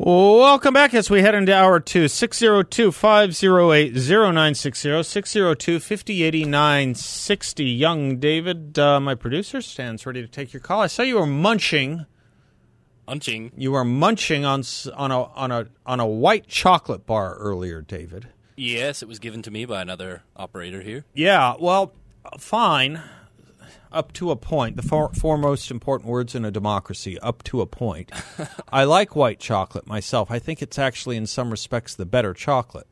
Welcome back as we head into hour two. 602 508 0960 602 5080 960. Young David, uh, my producer, stands ready to take your call. I saw you were munching. Munching. You were munching on on a on a on a white chocolate bar earlier, David. Yes, it was given to me by another operator here. Yeah, well, fine, up to a point. The four, four most important words in a democracy, up to a point. I like white chocolate myself. I think it's actually, in some respects, the better chocolate.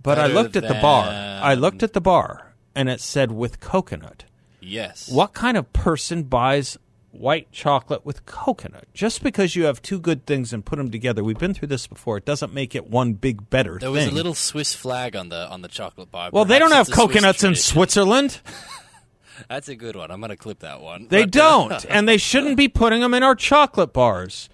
But I Better looked at the bar. I looked at the bar, and it said with coconut. Yes. What kind of person buys white chocolate with coconut? Just because you have two good things and put them together, we've been through this before. It doesn't make it one big better There thing. was a little Swiss flag on the on the chocolate bar. well, they don't have it's a Swiss coconuts in. Switzerland. That's a good one. I'm going to clip that one. They uh, don't, and they shouldn't be putting them in our chocolate bars.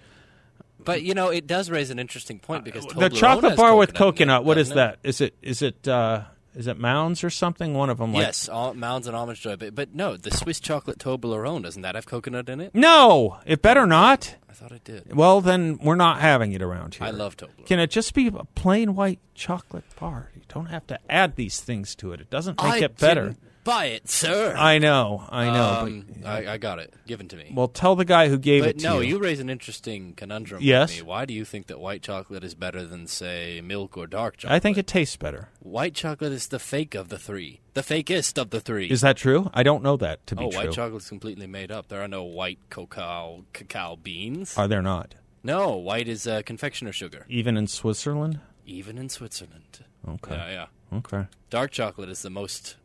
But you know, it does raise an interesting point because Uh, the Toblerone chocolate has bar with in it, coconut. What is doesn't it? that? Is it is it uh, is it Mounds or something? One of them. Like, yes, all, Mounds and almond joy, but, but no, the Swiss chocolate Toblerone doesn't that have coconut in it? No, it better not. I thought it did. Well, then we're not having it around here. I love Toblerone. Can it just be a plain white chocolate bar? You don't have to add these things to it. It doesn't make I it better. didn't buy it, sir. I know, I know. Um, I, I got it given to me. well, tell the guy who gave but it to me. no, you. you raise an interesting conundrum. Yes. me. Why do you think that white chocolate is better than, say, milk or dark chocolate? I think it tastes better. white chocolate is the fake of the three, the fakest of the three. Is that true? I don't know that to be true. oh, true. white chocolate's completely made up. There are no white cacao cacao beans. Are there not? no, white is uh, confectioner sugar, Even in Switzerland? even in Switzerland. Okay. Yeah, yeah. Okay. Dark chocolate is the most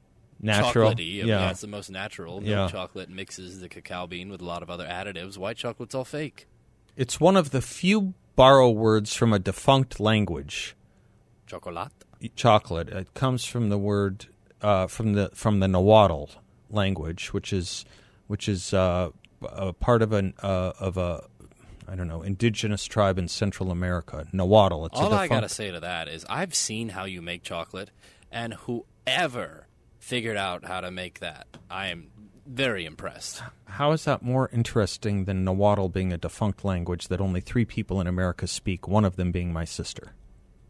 Natural. chocolatey. Yeah. it's the most natural. Milk Yeah. chocolate mixes the cacao bean with a lot of other additives. White chocolate's all fake. It's one of the few borrow words from a defunct language. Chocolate. Chocolate. It comes from the word uh, from the from the Nahuatl language, which is which is uh, a part of an uh, of a I don't know indigenous tribe in Central America. Nahuatl. It's All I gotta say to that is, I've seen how you make chocolate, and whoever figured out how to make that, I am very impressed. How is that more interesting than Nahuatl being a defunct language that only three people in America speak? One of them being my sister.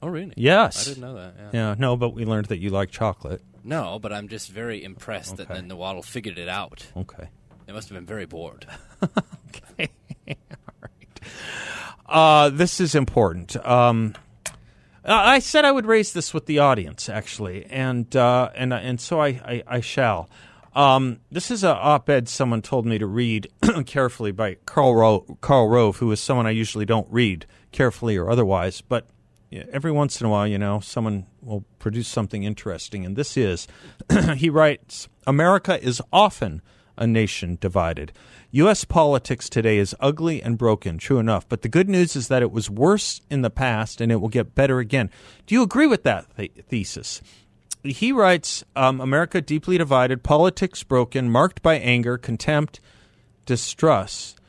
Oh, really? Yes. I didn't know that. Yeah. Yeah. No, but we learned that you like chocolate. No, but I'm just very impressed that Okay. the Nahuatl figured it out. Okay. They must have been very bored. Okay. Uh, this is important. Um, I I said I would raise this with the audience, actually, and uh, and and so I I, I shall. Um, this is an op-ed someone told me to read carefully by Karl Ro- Karl Rove, who is someone I usually don't read carefully or otherwise, but every once in a while, you know, someone will produce something interesting, and this is he writes: America is often a nation divided. U.S. politics today is ugly and broken, true enough, but the good news is that it was worse in the past and it will get better again. Do you agree with that th- thesis? He writes um, America deeply divided, politics broken, marked by anger, contempt, distrust.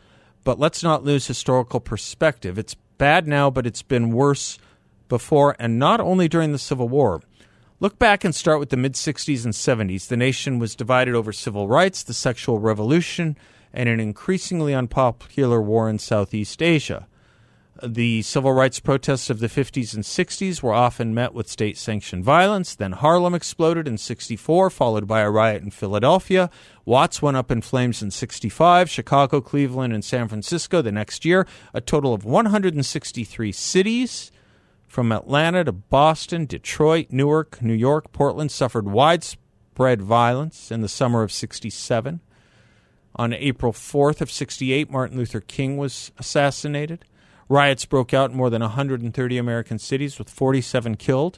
But let's not lose historical perspective. It's bad now, but it's been worse before, and not only during the Civil War. Look back and start with the mid 60s and 70s. The nation was divided over civil rights, the sexual revolution, and an increasingly unpopular war in Southeast Asia. The civil rights protests of the 50s and 60s were often met with state sanctioned violence. Then Harlem exploded in 64, followed by a riot in Philadelphia. Watts went up in flames in 65, Chicago, Cleveland, and San Francisco the next year. A total of 163 cities from Atlanta to Boston, Detroit, Newark, New York, Portland suffered widespread violence in the summer of 67. On April 4th of 68, Martin Luther King was assassinated. Riots broke out in more than 130 American cities with 47 killed.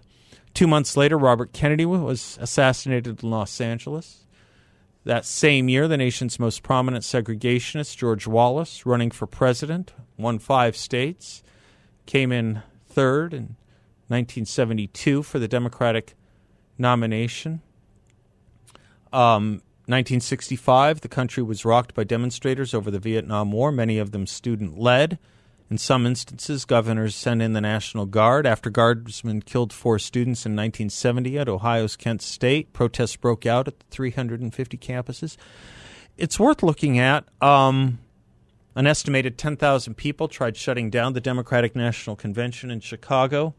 Two months later, Robert Kennedy was assassinated in Los Angeles. That same year, the nation's most prominent segregationist, George Wallace, running for president, won five states, came in third in 1972 for the Democratic nomination. Um, 1965, the country was rocked by demonstrators over the Vietnam War, many of them student led. In some instances, governors sent in the National Guard. After guardsmen killed four students in 1970 at Ohio's Kent State, protests broke out at the 350 campuses. It's worth looking at. Um, an estimated 10,000 people tried shutting down the Democratic National Convention in Chicago.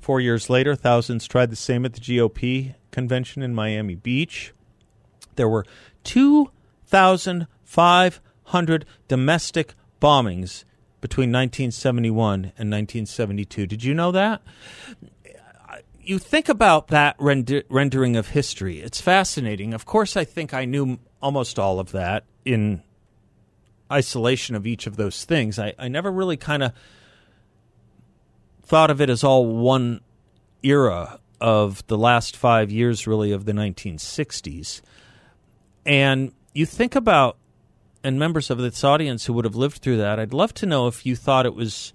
Four years later, thousands tried the same at the GOP convention in Miami Beach. There were 2,500 domestic bombings between 1971 and 1972. Did you know that? You think about that render- rendering of history. It's fascinating. Of course, I think I knew almost all of that in isolation of each of those things. I, I never really kind of thought of it as all one era of the last five years, really, of the 1960s. And you think about, and members of this audience who would have lived through that, I'd love to know if you thought it was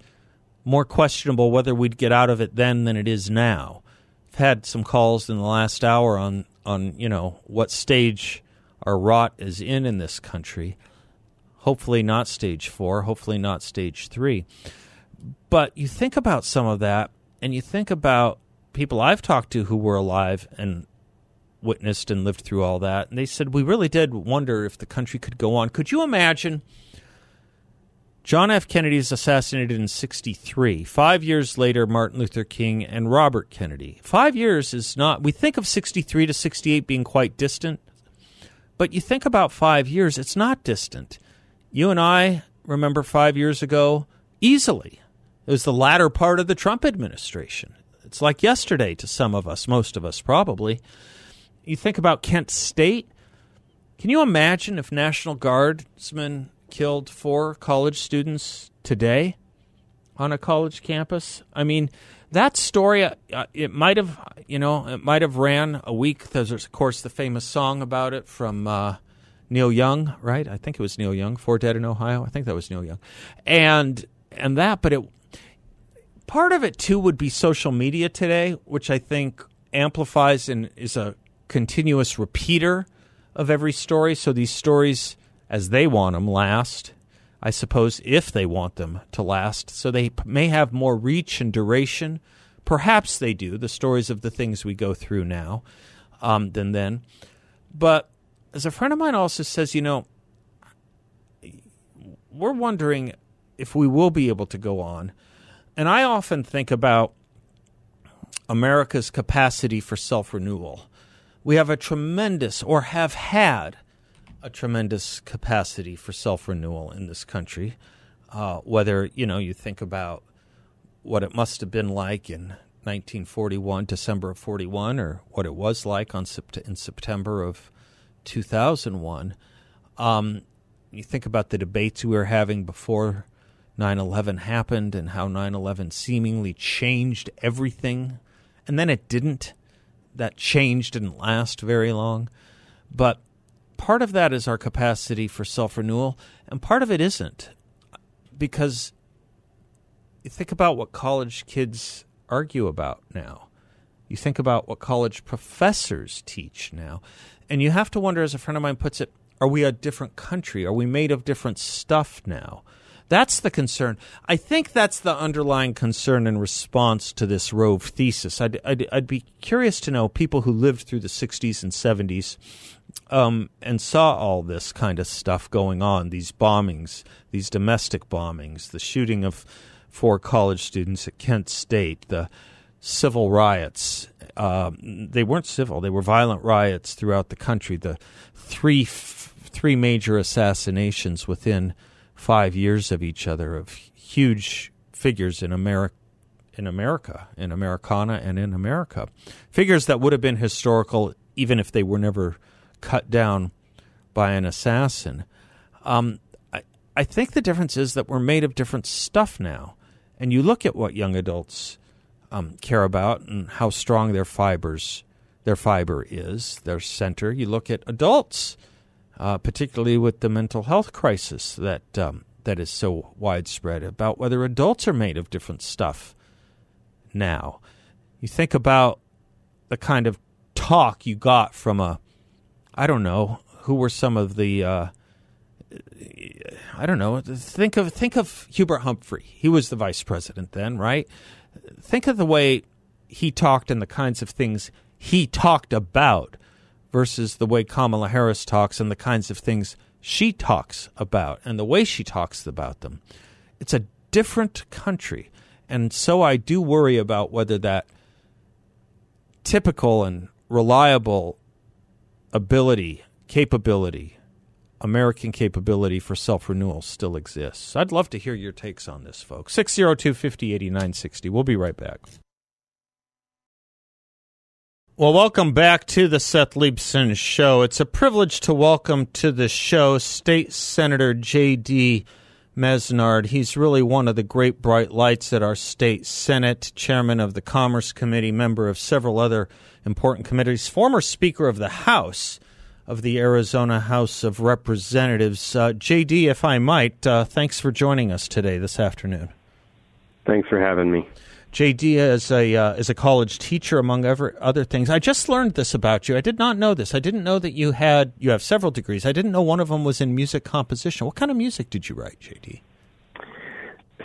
more questionable whether we'd get out of it then than it is now. I've had some calls in the last hour on, on you know, what stage our rot is in in this country. Hopefully not stage four, hopefully not stage three. But you think about some of that, and you think about people I've talked to who were alive and witnessed and lived through all that, and they said we really did wonder if the country could go on. Could you imagine? John F. Kennedy is assassinated in 63. Five years later, Martin Luther King and Robert Kennedy. Five years is not, we think of 63 to 68 being quite distant, but you think about five years, it's not distant. You and I remember five years ago easily. It was the latter part of the Trump administration. It's like yesterday to some of us, most of us probably. You think about Kent State. Can you imagine if National Guardsmen killed four college students today on a college campus? I mean, that story, uh, it might have, you know, it might have ran a week. There's, of course, the famous song about it from uh, Neil Young, right? I think it was Neil Young, Four Dead in Ohio. I think that was Neil Young, and and that. But it part of it too would be social media today, which I think amplifies and is a continuous repeater of every story. So these stories, as they want them, last. I suppose if they want them to last, so they may have more reach and duration. Perhaps they do. The stories of the things we go through now, um, than then. But as a friend of mine also says, you know, we're wondering if we will be able to go on. And I often think about America's capacity for self renewal. We have a tremendous, or have had a tremendous capacity for self renewal in this country. Uh, whether, you know, you think about what it must have been like in 1941, December of 41, or what it was like on in September of 2001. Um, you think about the debates we were having before 9 11 happened and how 9 11 seemingly changed everything. And then it didn't. That change didn't last very long. But part of that is our capacity for self renewal, and part of it isn't. Because you think about what college kids argue about now. You think about what college professors teach now. And you have to wonder, as a friend of mine puts it, are we a different country? Are we made of different stuff now? That's the concern. I think that's the underlying concern in response to this Rove thesis. I'd, I'd, I'd be curious to know people who lived through the 60s and 70s um, and saw all this kind of stuff going on these bombings, these domestic bombings, the shooting of four college students at Kent State, the civil riots. Uh, they weren't civil; they were violent riots throughout the country. The three f- three major assassinations within five years of each other of huge figures in America. In America, in Americana, and in America, figures that would have been historical even if they were never cut down by an assassin. Um, I, I think the difference is that we're made of different stuff now. And you look at what young adults um, care about and how strong their fibers, their fiber is, their center. You look at adults, uh, particularly with the mental health crisis that um, that is so widespread about whether adults are made of different stuff now. You think about the kind of talk you got from a, I don't know, who were some of the, uh, I don't know. Think of think of Hubert Humphrey. He was the vice president then, right? Think of the way he talked and the kinds of things he talked about versus the way Kamala Harris talks and the kinds of things she talks about and the way she talks about them. It's a different country. And so I do worry about whether that typical and reliable ability, capability, American capability for self renewal still exists. I'd love to hear your takes on this, folks. 602 50 8960. We'll be right back. Well, welcome back to the Seth Leibsohn Show. It's a privilege to welcome to the show State Senator J.D. Mesnard. He's really one of the great bright lights at our state Senate, chairman of the Commerce Committee, member of several other important committees, former Speaker of the House of the Arizona House of Representatives. Uh, JD, if I might, uh, thanks for joining us today, this afternoon. Thanks for having me. JD is a uh, is a college teacher, among ever, other things. I just learned this about you. I did not know this. I didn't know that you had you have several degrees. I didn't know one of them was in music composition. What kind of music did you write, JD?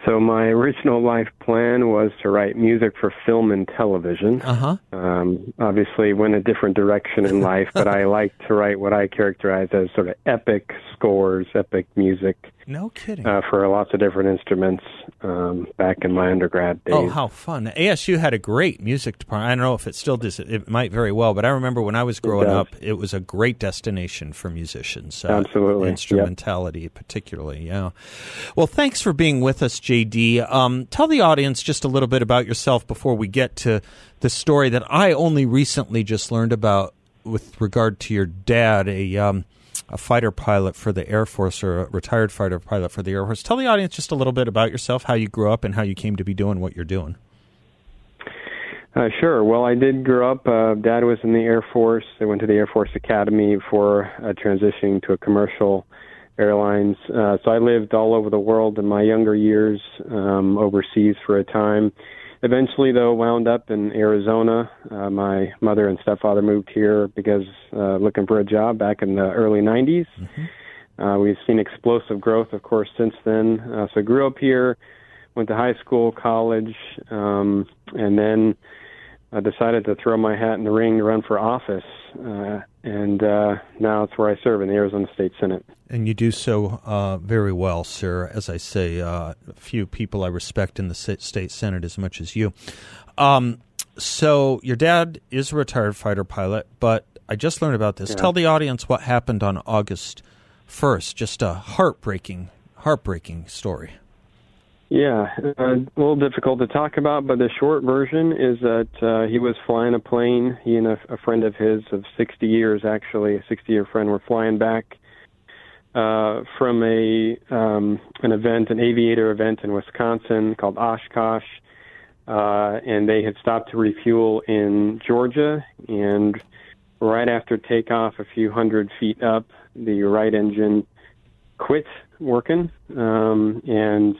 So my original life plan was to write music for film and television. Uh-huh. Um, obviously, went a different direction in life, but I like to write what I characterize as sort of epic scores, epic music. No kidding. Uh, for lots of different instruments um, back in my undergrad days. Oh, how fun! ASU had a great music department. I don't know if it still does. It might very well, but I remember when I was growing it up, it was a great destination for musicians. Uh, Absolutely, instrumentality, yep. particularly. Yeah. Well, thanks for being with us, JD. Um, tell the audience just a little bit about yourself before we get to the story that I only recently just learned about with regard to your dad, a um, a fighter pilot for the Air Force or a retired fighter pilot for the Air Force. Tell the audience just a little bit about yourself, how you grew up, and how you came to be doing what you're doing. Uh, sure. Well, I did grow up. Uh, Dad was in the Air Force. I went to the Air Force Academy before uh, transitioning to a commercial airlines. Uh, so I lived all over the world in my younger years, um, overseas for a time. Eventually, though, wound up in Arizona. Uh, my mother and stepfather moved here because uh, looking for a job back in the early 90s. Mm-hmm. Uh, we've seen explosive growth, of course, since then. Uh, so grew up here, went to high school, college, um, and then I decided to throw my hat in the ring to run for office. Uh, and uh, now it's where I serve in the Arizona State Senate. And you do so uh, very well, sir. As I say, uh, few people I respect in the state senate as much as you. Um, so your dad is a retired fighter pilot, but I just learned about this. Yeah. Tell the audience what happened on August first. Just a heartbreaking, heartbreaking story. Yeah, uh, a little difficult to talk about, but the short version is that uh, he was flying a plane. He and a, a friend of his of 60 years, actually, a 60 year friend, were flying back uh, from a um, an event, an aviator event in Wisconsin called Oshkosh, uh, and they had stopped to refuel in Georgia. And right after takeoff, a few hundred feet up, the right engine quit working, um, and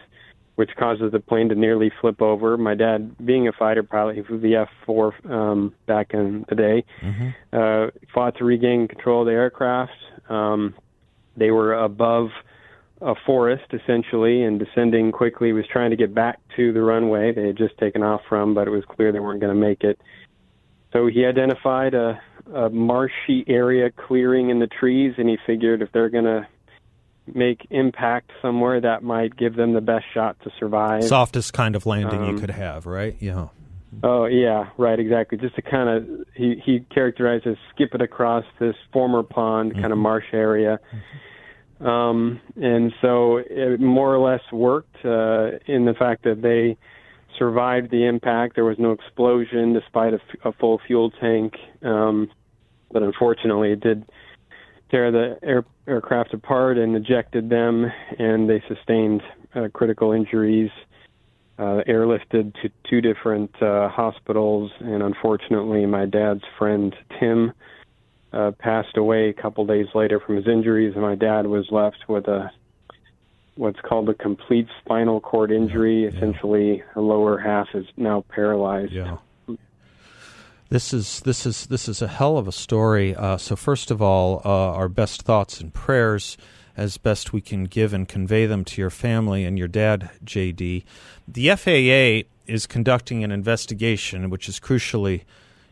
which causes the plane to nearly flip over. My dad, being a fighter pilot, he flew the F-4 um, back in the day, mm-hmm. uh, fought to regain control of the aircraft. Um, they were above a forest essentially and descending quickly. Was trying to get back to the runway they had just taken off from, but it was clear they weren't going to make it. So he identified a, a marshy area clearing in the trees, and he figured if they're going to make impact somewhere that might give them the best shot to survive. Softest kind of landing um, you could have, right? Yeah. Oh yeah, right, exactly. Just to kind of he he characterized as skip it across this former pond mm-hmm. kind of marsh area. Um, and so it more or less worked uh, in the fact that they survived the impact. There was no explosion despite a, f- a full fuel tank. Um, but unfortunately, it did tear the air, aircraft apart and ejected them, and they sustained uh, critical injuries uh, airlifted to two different uh, hospitals, and unfortunately, my dad's friend Tim uh, passed away a couple days later from his injuries, and my dad was left with a what's called a complete spinal cord injury. Essentially, her lower half is now paralyzed. Yeah. This is this is this is a hell of a story. Uh, so first of all, uh, our best thoughts and prayers, as best we can give and convey them to your family and your dad, JD. The FAA is conducting an investigation, which is crucially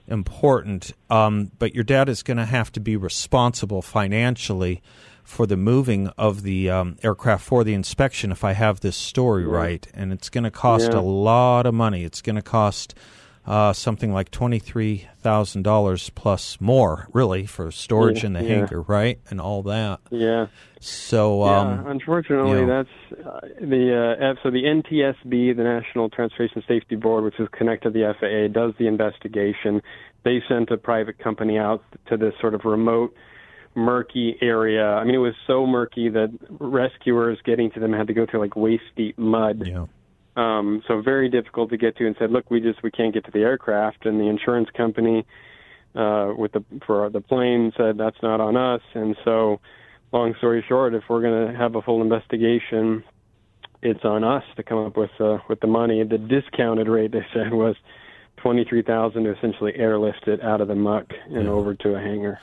important. Um, but your dad is going to have to be responsible financially for the moving of the um, aircraft for the inspection, if I have this story right. And it's going to cost Yeah. a lot of money. It's going to cost uh, something like twenty-three thousand dollars plus more, really, for storage Yeah, in the yeah. hangar, right, and all that. Yeah. So, yeah, um, unfortunately, you know. that's uh, the uh, F- so the NTSB, the National Transportation Safety Board, which is connected to the FAA, does the investigation. They sent a private company out to this sort of remote, murky area. I mean, it was so murky that rescuers getting to them had to go through like waist deep mud. yeah, Um, so very difficult to get to, and said, "Look, we just we can't get to the aircraft." And the insurance company uh, with the for the plane said that's not on us. And so, long story short, if we're going to have a full investigation, it's on us to come up with uh, with the money. The discounted rate they said was twenty three thousand to essentially airlift it out of the muck and over to a hangar.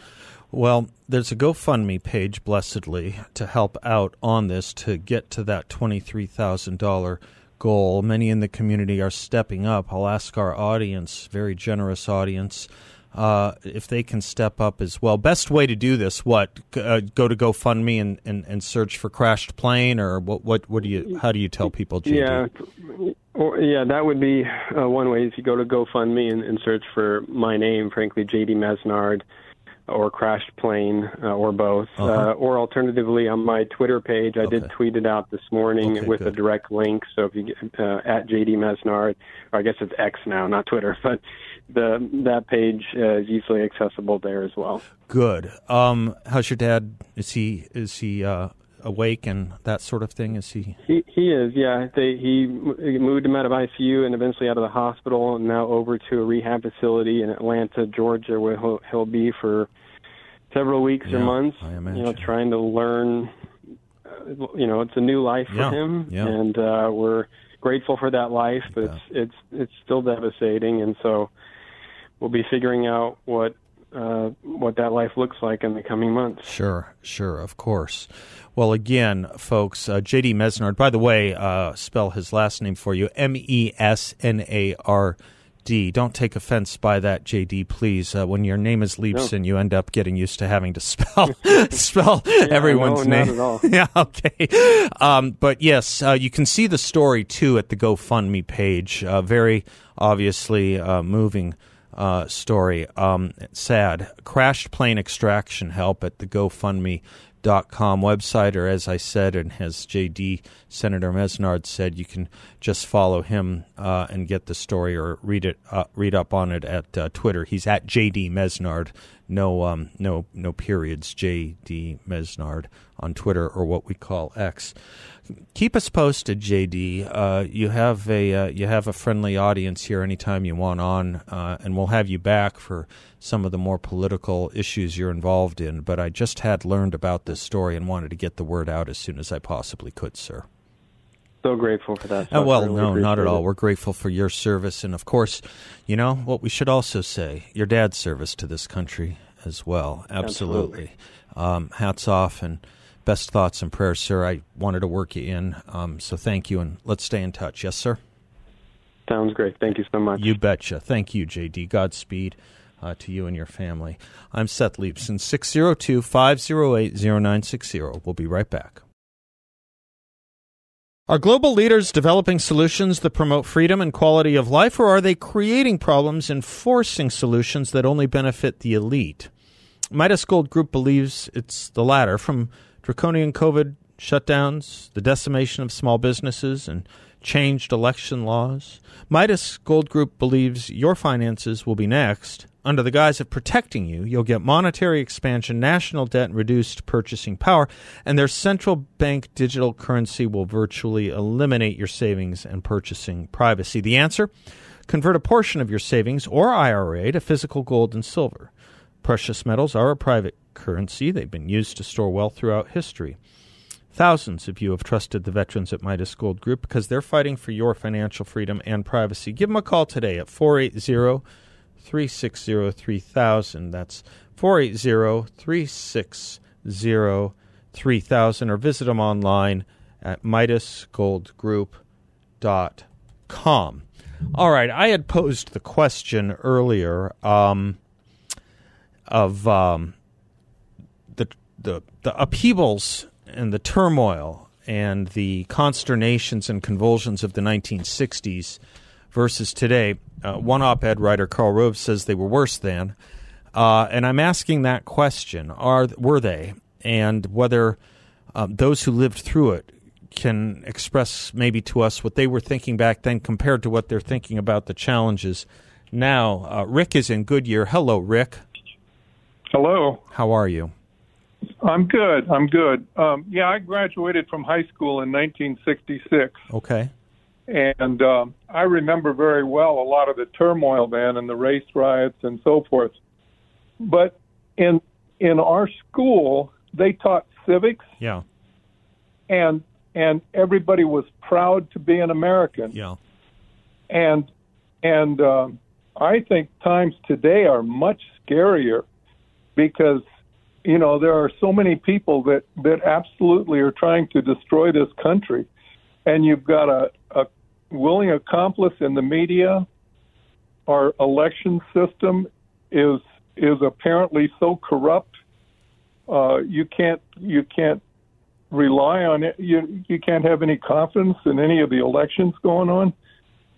Well, there's a GoFundMe page, blessedly, to help out on this to get to that $23,000 goal. Many in the community are stepping up. I'll ask our audience, very generous audience, uh, if they can step up as well. Best way to do this, what? Uh, go to GoFundMe and, and, and search for crashed plane, or what, what, what do you, how do you tell people? Yeah, or, yeah, that would be uh, one way. If you go to GoFundMe and, and search for my name, frankly, JD Mesnard, or crashed plane, uh, or both, Uh-huh. uh, or alternatively on my Twitter page, I did tweet it out this morning Okay, with a direct link. So if you get uh, at JD Mesnard, or I guess it's X now, not Twitter, but the that page uh, is easily accessible there as well. Good. Um, how's your dad? Is he, is he, uh, awake and that sort of thing? Is he, He he is, yeah. They he moved him out of ICU and eventually out of the hospital, and now over to a rehab facility in Atlanta, Georgia, where he'll he'll be for several weeks Yeah, or months. I imagine. You know, trying to learn. You know, it's a new life for him, yeah. and uh, we're grateful for that life. But it's it's it's still devastating, and so we'll be figuring out what. Uh, what that life looks like in the coming months. Sure, sure, of course. Well, again, folks, uh, JD Mesnard, by the way, uh, spell his last name for you M E S N A R D. Don't take offense by that, JD, please. Uh, when your name is Leibsohn, you end up getting used to having to spell spell everyone's no, name. at all. yeah, okay. Um, but yes, uh, you can see the story too at the GoFundMe page. Uh, very obviously uh, moving uh, story. Um, sad. Crashed plane extraction help at the GoFundMe.com website, or as I said, and as JD Senator Mesnard said, you can just follow him uh, and get the story or read it, uh, read up on it at uh, Twitter. He's at JD Mesnard. No, um, no, no periods. JD Mesnard on Twitter or what we call X keep us posted, JD. Uh, you have a uh, you have a friendly audience here anytime you want on, uh, and we'll have you back for some of the more political issues you're involved in. But I just had learned about this story and wanted to get the word out as soon as I possibly could, sir. So grateful for that. Oh, well, Really no, not at all. it. We're grateful for your service, and of course, you know what we should also say: your dad's service to this country as well. Absolutely. Um, hats off and best thoughts and prayers, sir. I wanted to work you in, um, so thank you, and let's stay in touch. Yes, sir. Sounds great. Thank you so much. You betcha. Thank you, JD. Godspeed uh, to you and your family. I'm Seth Leibsohn, 602 508 0960. We'll be right back. Are global leaders developing solutions that promote freedom and quality of life, or are they creating problems and forcing solutions that only benefit the elite? Midas Gold Group believes it's the latter. From draconian COVID shutdowns, the decimation of small businesses, and changed election laws, Midas Gold Group believes your finances will be next. Under the guise of protecting you, you'll get monetary expansion, national debt, and reduced purchasing power, and their central bank digital currency will virtually eliminate your savings and purchasing privacy. The answer? Convert a portion of your savings or IRA to physical gold and silver. Precious metals are a private currency. They've been used to store wealth throughout history. Thousands of you have trusted the veterans at Midas Gold Group because they're fighting for your financial freedom and privacy. Give them a call today at 480 360 3000. That's 480 360 3000 or visit them online at midasgoldgroup.com. All right, I had posed the question earlier um, of um, the, the upheavals and the turmoil and the consternations and convulsions of the 1960s versus today. Uh, one op-ed writer, Karl Rove, says they were worse than, uh, and I'm asking that question: Are were they, and whether um, those who lived through it can express maybe to us what they were thinking back then compared to what they're thinking about the challenges now. Uh, Rick is in Goodyear. Hello, Rick. Hello. How are you? I'm good. I'm good. Um, yeah, I graduated from high school in 1966. Okay. And um, I remember very well a lot of the turmoil then and the race riots and so forth. But in in our school, they taught civics. Yeah. And and everybody was proud to be an American. Yeah. And and um, I think times today are much scarier because you know there are so many people that that absolutely are trying to destroy this country, and you've got a, a willing accomplice in the media. Our election system is is apparently so corrupt. Uh, you can't you can't rely on it. You you can't have any confidence in any of the elections going on,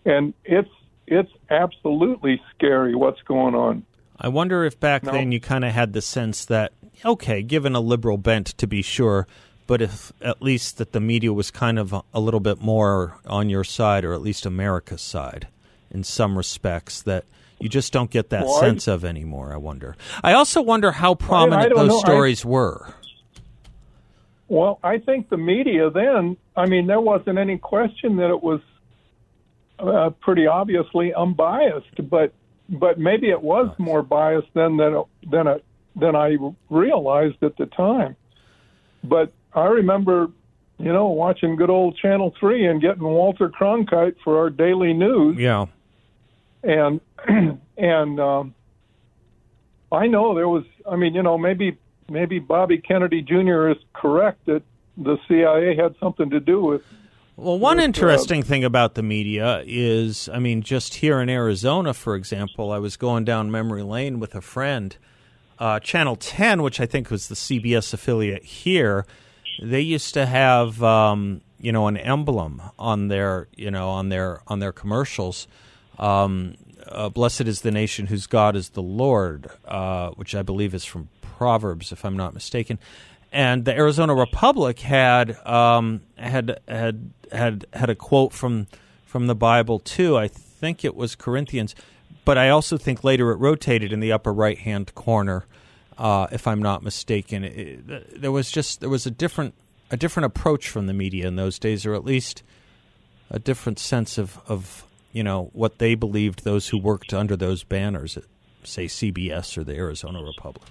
and it's it's absolutely scary what's going on. I wonder if back No. then you kind of had the sense that okay, given a liberal bent to be sure, but if at least that the media was kind of a, little bit more on your side, or at least America's side, in some respects that. You just don't get that Well, I- sense of anymore. I wonder. I also wonder how prominent those know. I- stories were. Well, I think the media then, I mean, there wasn't any question that it was uh, pretty obviously unbiased, but but maybe it was more biased than than it, than it, than I realized at the time. But I remember, you know, watching good old Channel Three and getting Walter Cronkite for our daily news Yeah. and and um, I know there was. I mean, you know, maybe maybe Bobby Kennedy Jr. is correct that the CIA had something to do with. Well, one uh, interesting thing about the media is, I mean, just here in Arizona, for example, I was going down memory lane with a friend. Uh, Channel 10, which I think was the CBS affiliate here, they used to have, um, you know, an emblem on their, you know, on their on their commercials. Um, uh, Blessed is the nation whose God is the Lord, uh, which I believe is from Proverbs, if I'm not mistaken. And the Arizona Republic had um, had had had had a quote from from the Bible too. I think it was Corinthians, but I also think later it rotated in the upper right hand corner, uh, if I'm not mistaken. It, there was just there was a different a different approach from the media in those days, or at least a different sense of of you know what they believed those who worked under those banners at say CBS or the Arizona Republic.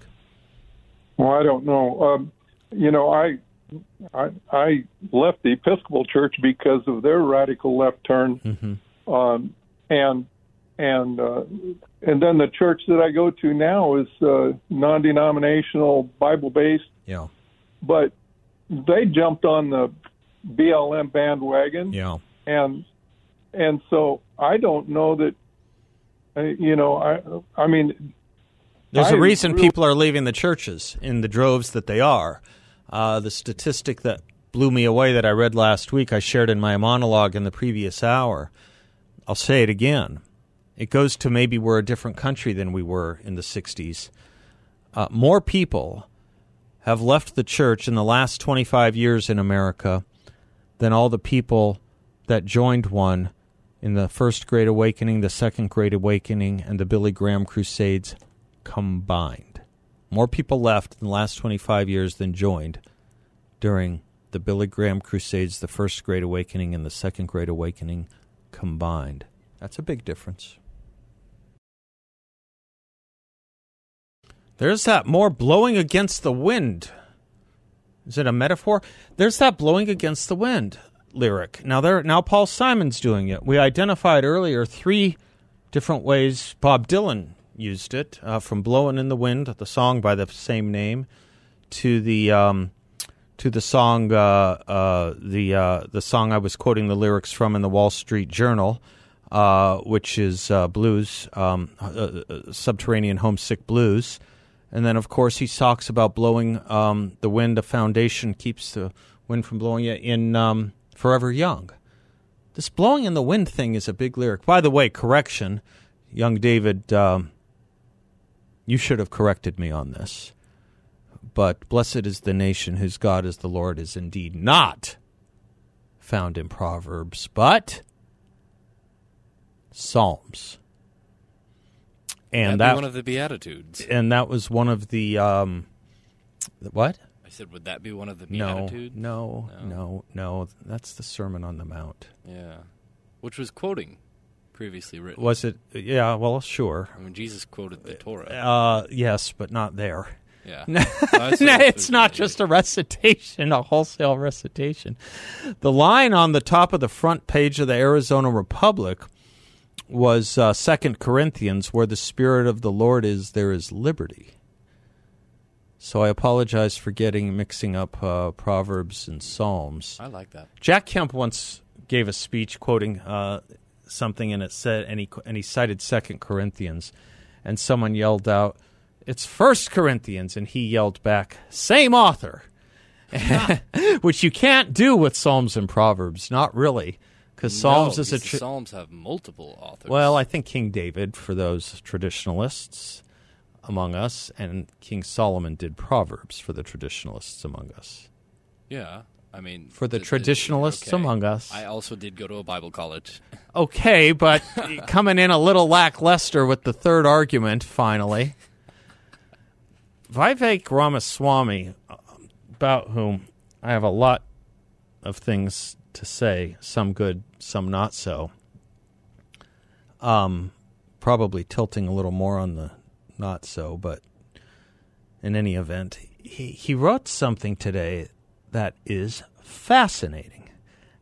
Well, I don't know. Um, you know, I, I I left the Episcopal Church because of their radical left turn, um, and and uh, and then the church that I go to now is uh, non-denominational, Bible-based. Yeah, but they jumped on the BLM bandwagon, yeah. and and so I don't know that. uh, You know, I I mean, There's a I reason really- people are leaving the churches in the droves that they are. Uh, the statistic that blew me away that I read last week, I shared in my monologue in the previous hour. I'll say it again. It goes to maybe we're a different country than we were in the 60s. Uh, more people have left the church in the last 25 years in America than all the people that joined one in the First Great Awakening, the Second Great Awakening, and the Billy Graham Crusades combined. More people left in the last 25 years than joined during the Billy Graham Crusades, the First Great Awakening, and the Second Great Awakening combined. That's a big difference. There's that more blowing against the wind Is it a metaphor? There's that blowing against the wind lyric. Now there now Paul Simon's doing it. We identified earlier three different ways Bob Dylan used it, uh, from "Blowing in the Wind," the song by the same name, to the um, to the song uh, uh, the uh, the song I was quoting the lyrics from in the Wall Street Journal, uh, which is uh, blues, um, subterranean homesick blues, and then of course he talks about blowing um, the wind. A foundation keeps the wind from blowing you in um, "Forever Young." This blowing in the wind thing is a big lyric. By the way, correction, young David. Um, you should have corrected me on this. But blessed is the nation whose God is the Lord is indeed not found in Proverbs, but Psalms. And that one of the beatitudes. And that was one of the um, what? I said, would that be one of the beatitudes? No, no, no, no, no. That's the Sermon on the Mount. Yeah, which was quoting previously written. Was it? Yeah. Well, sure. I mean, Jesus quoted the Torah. Uh, yes, but not there. Yeah. no, it's not just a recitation, a wholesale recitation. The line on the top of the front page of the Arizona Republic was uh, Second Corinthians, where the Spirit of the Lord is, there is liberty. So I apologize for getting mixing up uh, Proverbs and Psalms. I like that. Jack Kemp once gave a speech quoting uh, something, and it said, and he and he cited Second Corinthians, and someone yelled out, "It's First Corinthians," and he yelled back, "Same author," which you can't do with Psalms and Proverbs, not really, because Psalms no, is a tr- Psalms have multiple authors. Well, I think King David for those traditionalists among us, and King Solomon did Proverbs for the traditionalists among us. Yeah, I mean, for the, the traditionalists okay. among us. I also did go to a Bible college. Okay, but coming in a little lackluster with the third argument, finally. Vivek Ramaswamy, about whom I have a lot of things to say, some good, some not so. Um, probably tilting a little more on the not so, but in any event, he, he wrote something today that is fascinating.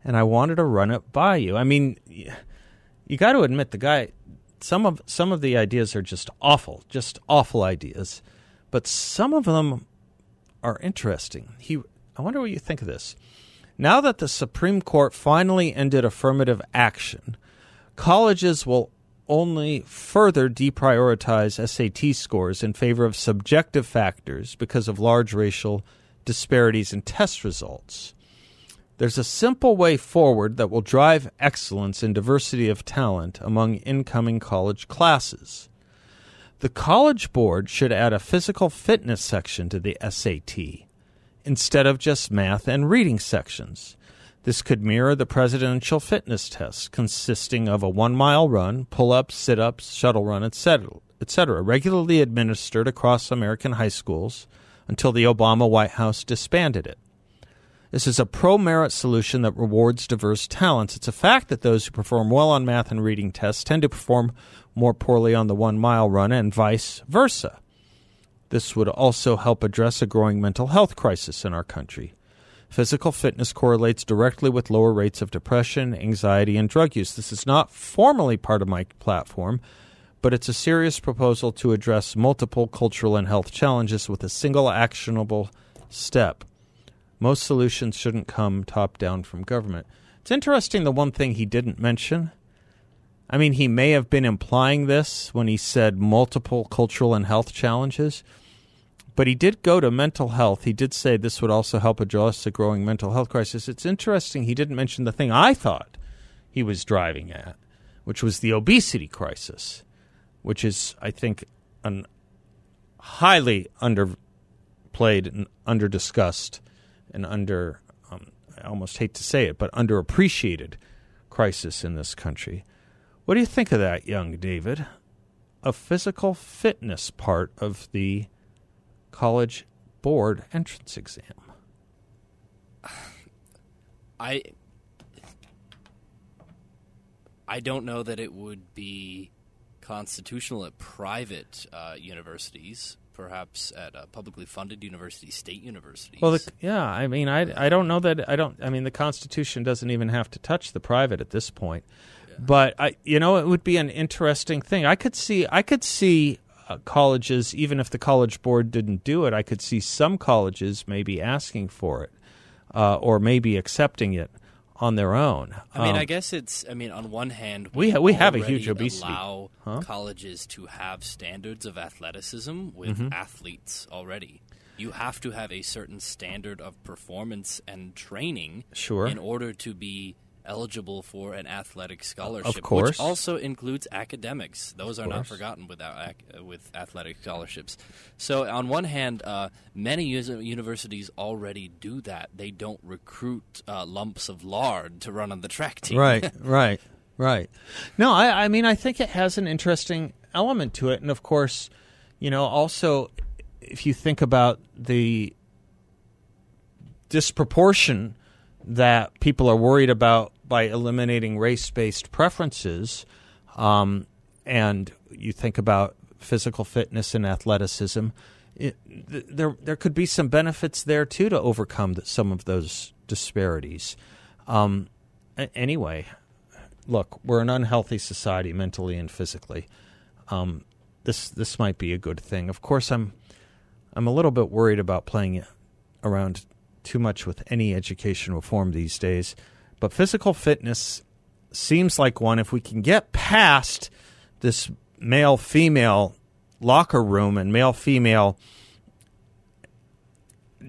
And I wanted to run it by you. I mean, you got to admit the guy some of some of the ideas are just awful, just awful ideas, but some of them are interesting. He I wonder what you think of this. Now that the Supreme Court finally ended affirmative action, colleges will only further deprioritize SAT scores in favor of subjective factors because of large racial disparities in test results. There's a simple way forward that will drive excellence and diversity of talent among incoming college classes. The College Board should add a physical fitness section to the SAT instead of just math and reading sections. This could mirror the presidential fitness test, consisting of a one mile run, pull ups, sit ups, shuttle run, etc., etc., regularly administered across American high schools until the Obama White House disbanded it. This is a pro merit solution that rewards diverse talents. It's a fact that those who perform well on math and reading tests tend to perform more poorly on the one mile run, and vice versa. This would also help address a growing mental health crisis in our country. Physical fitness correlates directly with lower rates of depression, anxiety, and drug use. This is not formally part of my platform, but it's a serious proposal to address multiple cultural and health challenges with a single actionable step. Most solutions shouldn't come top down from government. It's interesting the one thing he didn't mention. I mean, he may have been implying this when he said multiple cultural and health challenges, but he did go to mental health. He did say this would also help address the growing mental health crisis. It's interesting he didn't mention the thing I thought he was driving at, which was the obesity crisis which is, I think, an highly underplayed and underdiscussed and under, um, I almost hate to say it, but underappreciated crisis in this country. What do you think of that, young David? A physical fitness part of the college board entrance exam. I I don't know that it would be constitutional at private uh, universities perhaps at a publicly funded university, state universities. Well, the, yeah, I mean, I, I don't know that I don't. I mean, the Constitution doesn't even have to touch the private at this point. But I, you know, it would be an interesting thing. I could see, I could see uh, colleges, even if the college board didn't do it, I could see some colleges maybe asking for it, uh, or maybe accepting it on their own. I mean, Um, I guess it's. I mean, on one hand, We ha- we have a huge obesity. Allow Huh? colleges to have standards of athleticism with Mhm. athletes already. You have to have a certain standard of performance and training, Sure. in order to be eligible for an athletic scholarship. of course. which also includes academics. Those are not forgotten without uh, with athletic scholarships. So, on one hand, uh, many universities already do that. They don't recruit uh, lumps of lard to run on the track team. Right, right, right. No, I, I mean, I think it has an interesting element to it, and of course, you know, also if you think about the disproportion that people are worried about by eliminating race-based preferences, um, and you think about physical fitness and athleticism, it, th- there there could be some benefits there too to overcome th- some of those disparities. Um, anyway, look, we're an unhealthy society mentally and physically. Um, this this might be a good thing. Of course, I'm I'm a little bit worried about playing around too much with any education reform these days. But physical fitness seems like one. If we can get past this male female locker room and male female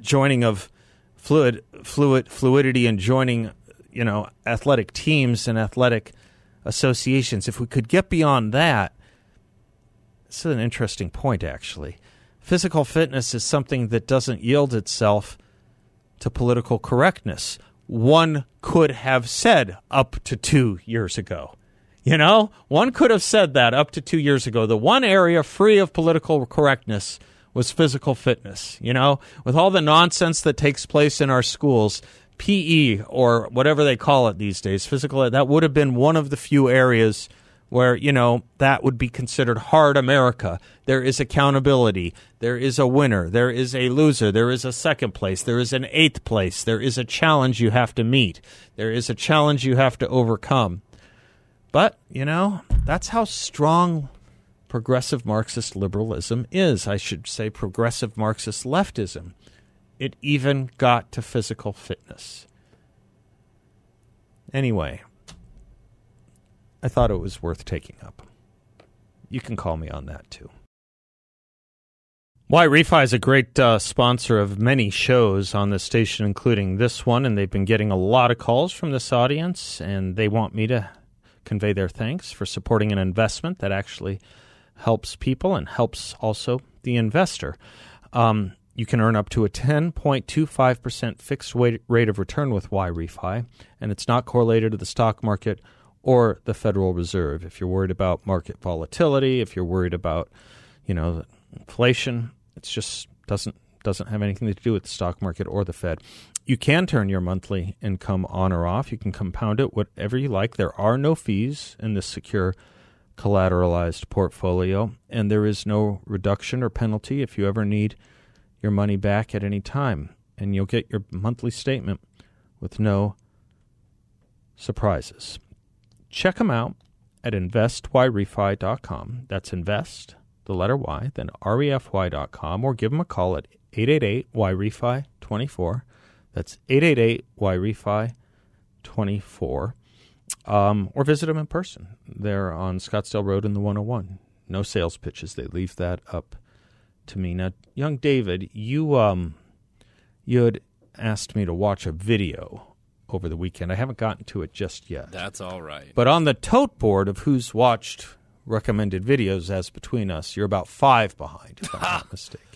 joining of fluid fluid fluidity and joining you know athletic teams and athletic associations if we could get beyond that is an interesting point actually. Physical fitness is something that doesn't yield itself to political correctness one could have said up to 2 years ago you know, one could have said that up to two years ago. The one area free of political correctness was physical fitness. You know, with all the nonsense that takes place in our schools, PE or whatever they call it these days, physical, that would have been one of the few areas where, you know, that would be considered hard America. There is accountability. There is a winner. There is a loser. There is a second place. There is an eighth place. There is a challenge you have to meet. There is a challenge you have to overcome. But, you know, that's how strong progressive Marxist liberalism is. I should say progressive Marxist leftism. It even got to physical fitness. Anyway, I thought it was worth taking up. You can call me on that too. Yrefy is a great uh, sponsor of many shows on the station, including this one, and they've been getting a lot of calls from this audience, and they want me to convey their thanks for supporting an investment that actually helps people and helps also the investor. Um, you can earn up to a 10.25% fixed rate of return with Yrefy, and it's not correlated to the stock market or the Federal Reserve. If you're worried about market volatility, if you're worried about, you know, inflation, it just doesn't doesn't have anything to do with the stock market or the Fed. You can turn your monthly income on or off. You can compound it whatever you like. There are no fees in this secure collateralized portfolio, and there is no reduction or penalty if you ever need your money back at any time. And you'll get your monthly statement with no surprises. Check them out at investyrefy.com. That's invest, the letter Y, then refy.com, or give them a call at 888 YREFY 24. That's 888 YREFY 24. Um, or visit them in person. They're on Scottsdale Road in the 101. No sales pitches. They leave that up to me. Now, young David, you um, you had asked me to watch a video over the weekend. I haven't gotten to it just yet. That's all right. But on the tote board of who's watched recommended videos as between us, you're about five behind, if I'm not mistaken.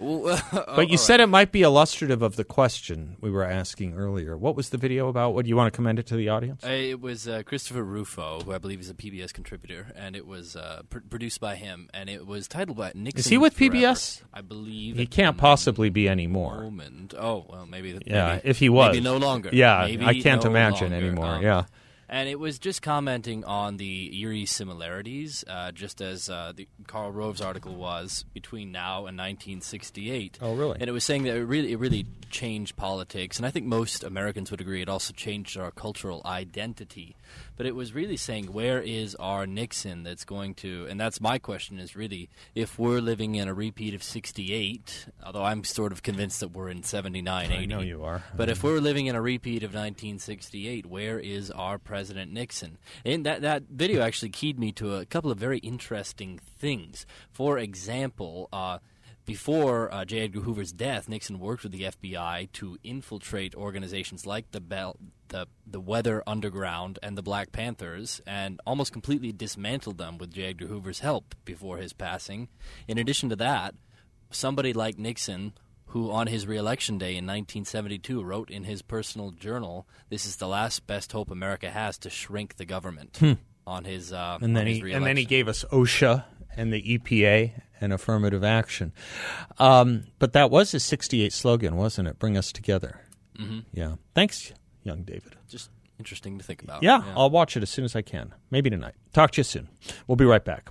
Well, But you said it might be illustrative of the question we were asking earlier. What was the video about? What do you want to commend it to the audience? Uh, It was uh, Christopher Rufo, who I believe is a PBS contributor, and it was uh, pr- produced by him, and it was titled by Nixon. Is he with Forever. PBS? I believe He can't possibly be anymore. Moment. Oh well, maybe. Yeah, maybe- if he was, maybe no longer. Yeah, Maybe I can't no imagine longer. anymore. Um, yeah, And it was just commenting on the eerie similarities, uh, just as uh, the Karl Rove's article was between now and 1968. Oh, really? And it was saying that it really, it really changed politics, and I think most Americans would agree it also changed our cultural identity. But it was really saying, where is our Nixon that's going to? And that's my question: is really if we're living in a repeat of '68, although I'm sort of convinced that we're in '79, I know you are. But if we're living in a repeat of 1968, where is our President Nixon? And that that video actually keyed me to a couple of very interesting things. For example. Uh, before uh, J. Edgar Hoover's death, Nixon worked with the FBI to infiltrate organizations like the Bell, the the Weather Underground and the Black Panthers, and almost completely dismantled them with J. Edgar Hoover's help before his passing. In addition to that, somebody like Nixon, who on his reelection day in 1972 wrote in his personal journal, "This is the last best hope America has to shrink the government." On his uh, Hmm. and then his he and then he gave us OSHA and the EPA and affirmative action. Um, but that was his '68 slogan, wasn't it? Bring us together. Mm-hmm. Yeah. Thanks, young David. just interesting to think about. Yeah, I'll watch it as soon as I can. Maybe tonight. Talk to you soon. We'll be right back.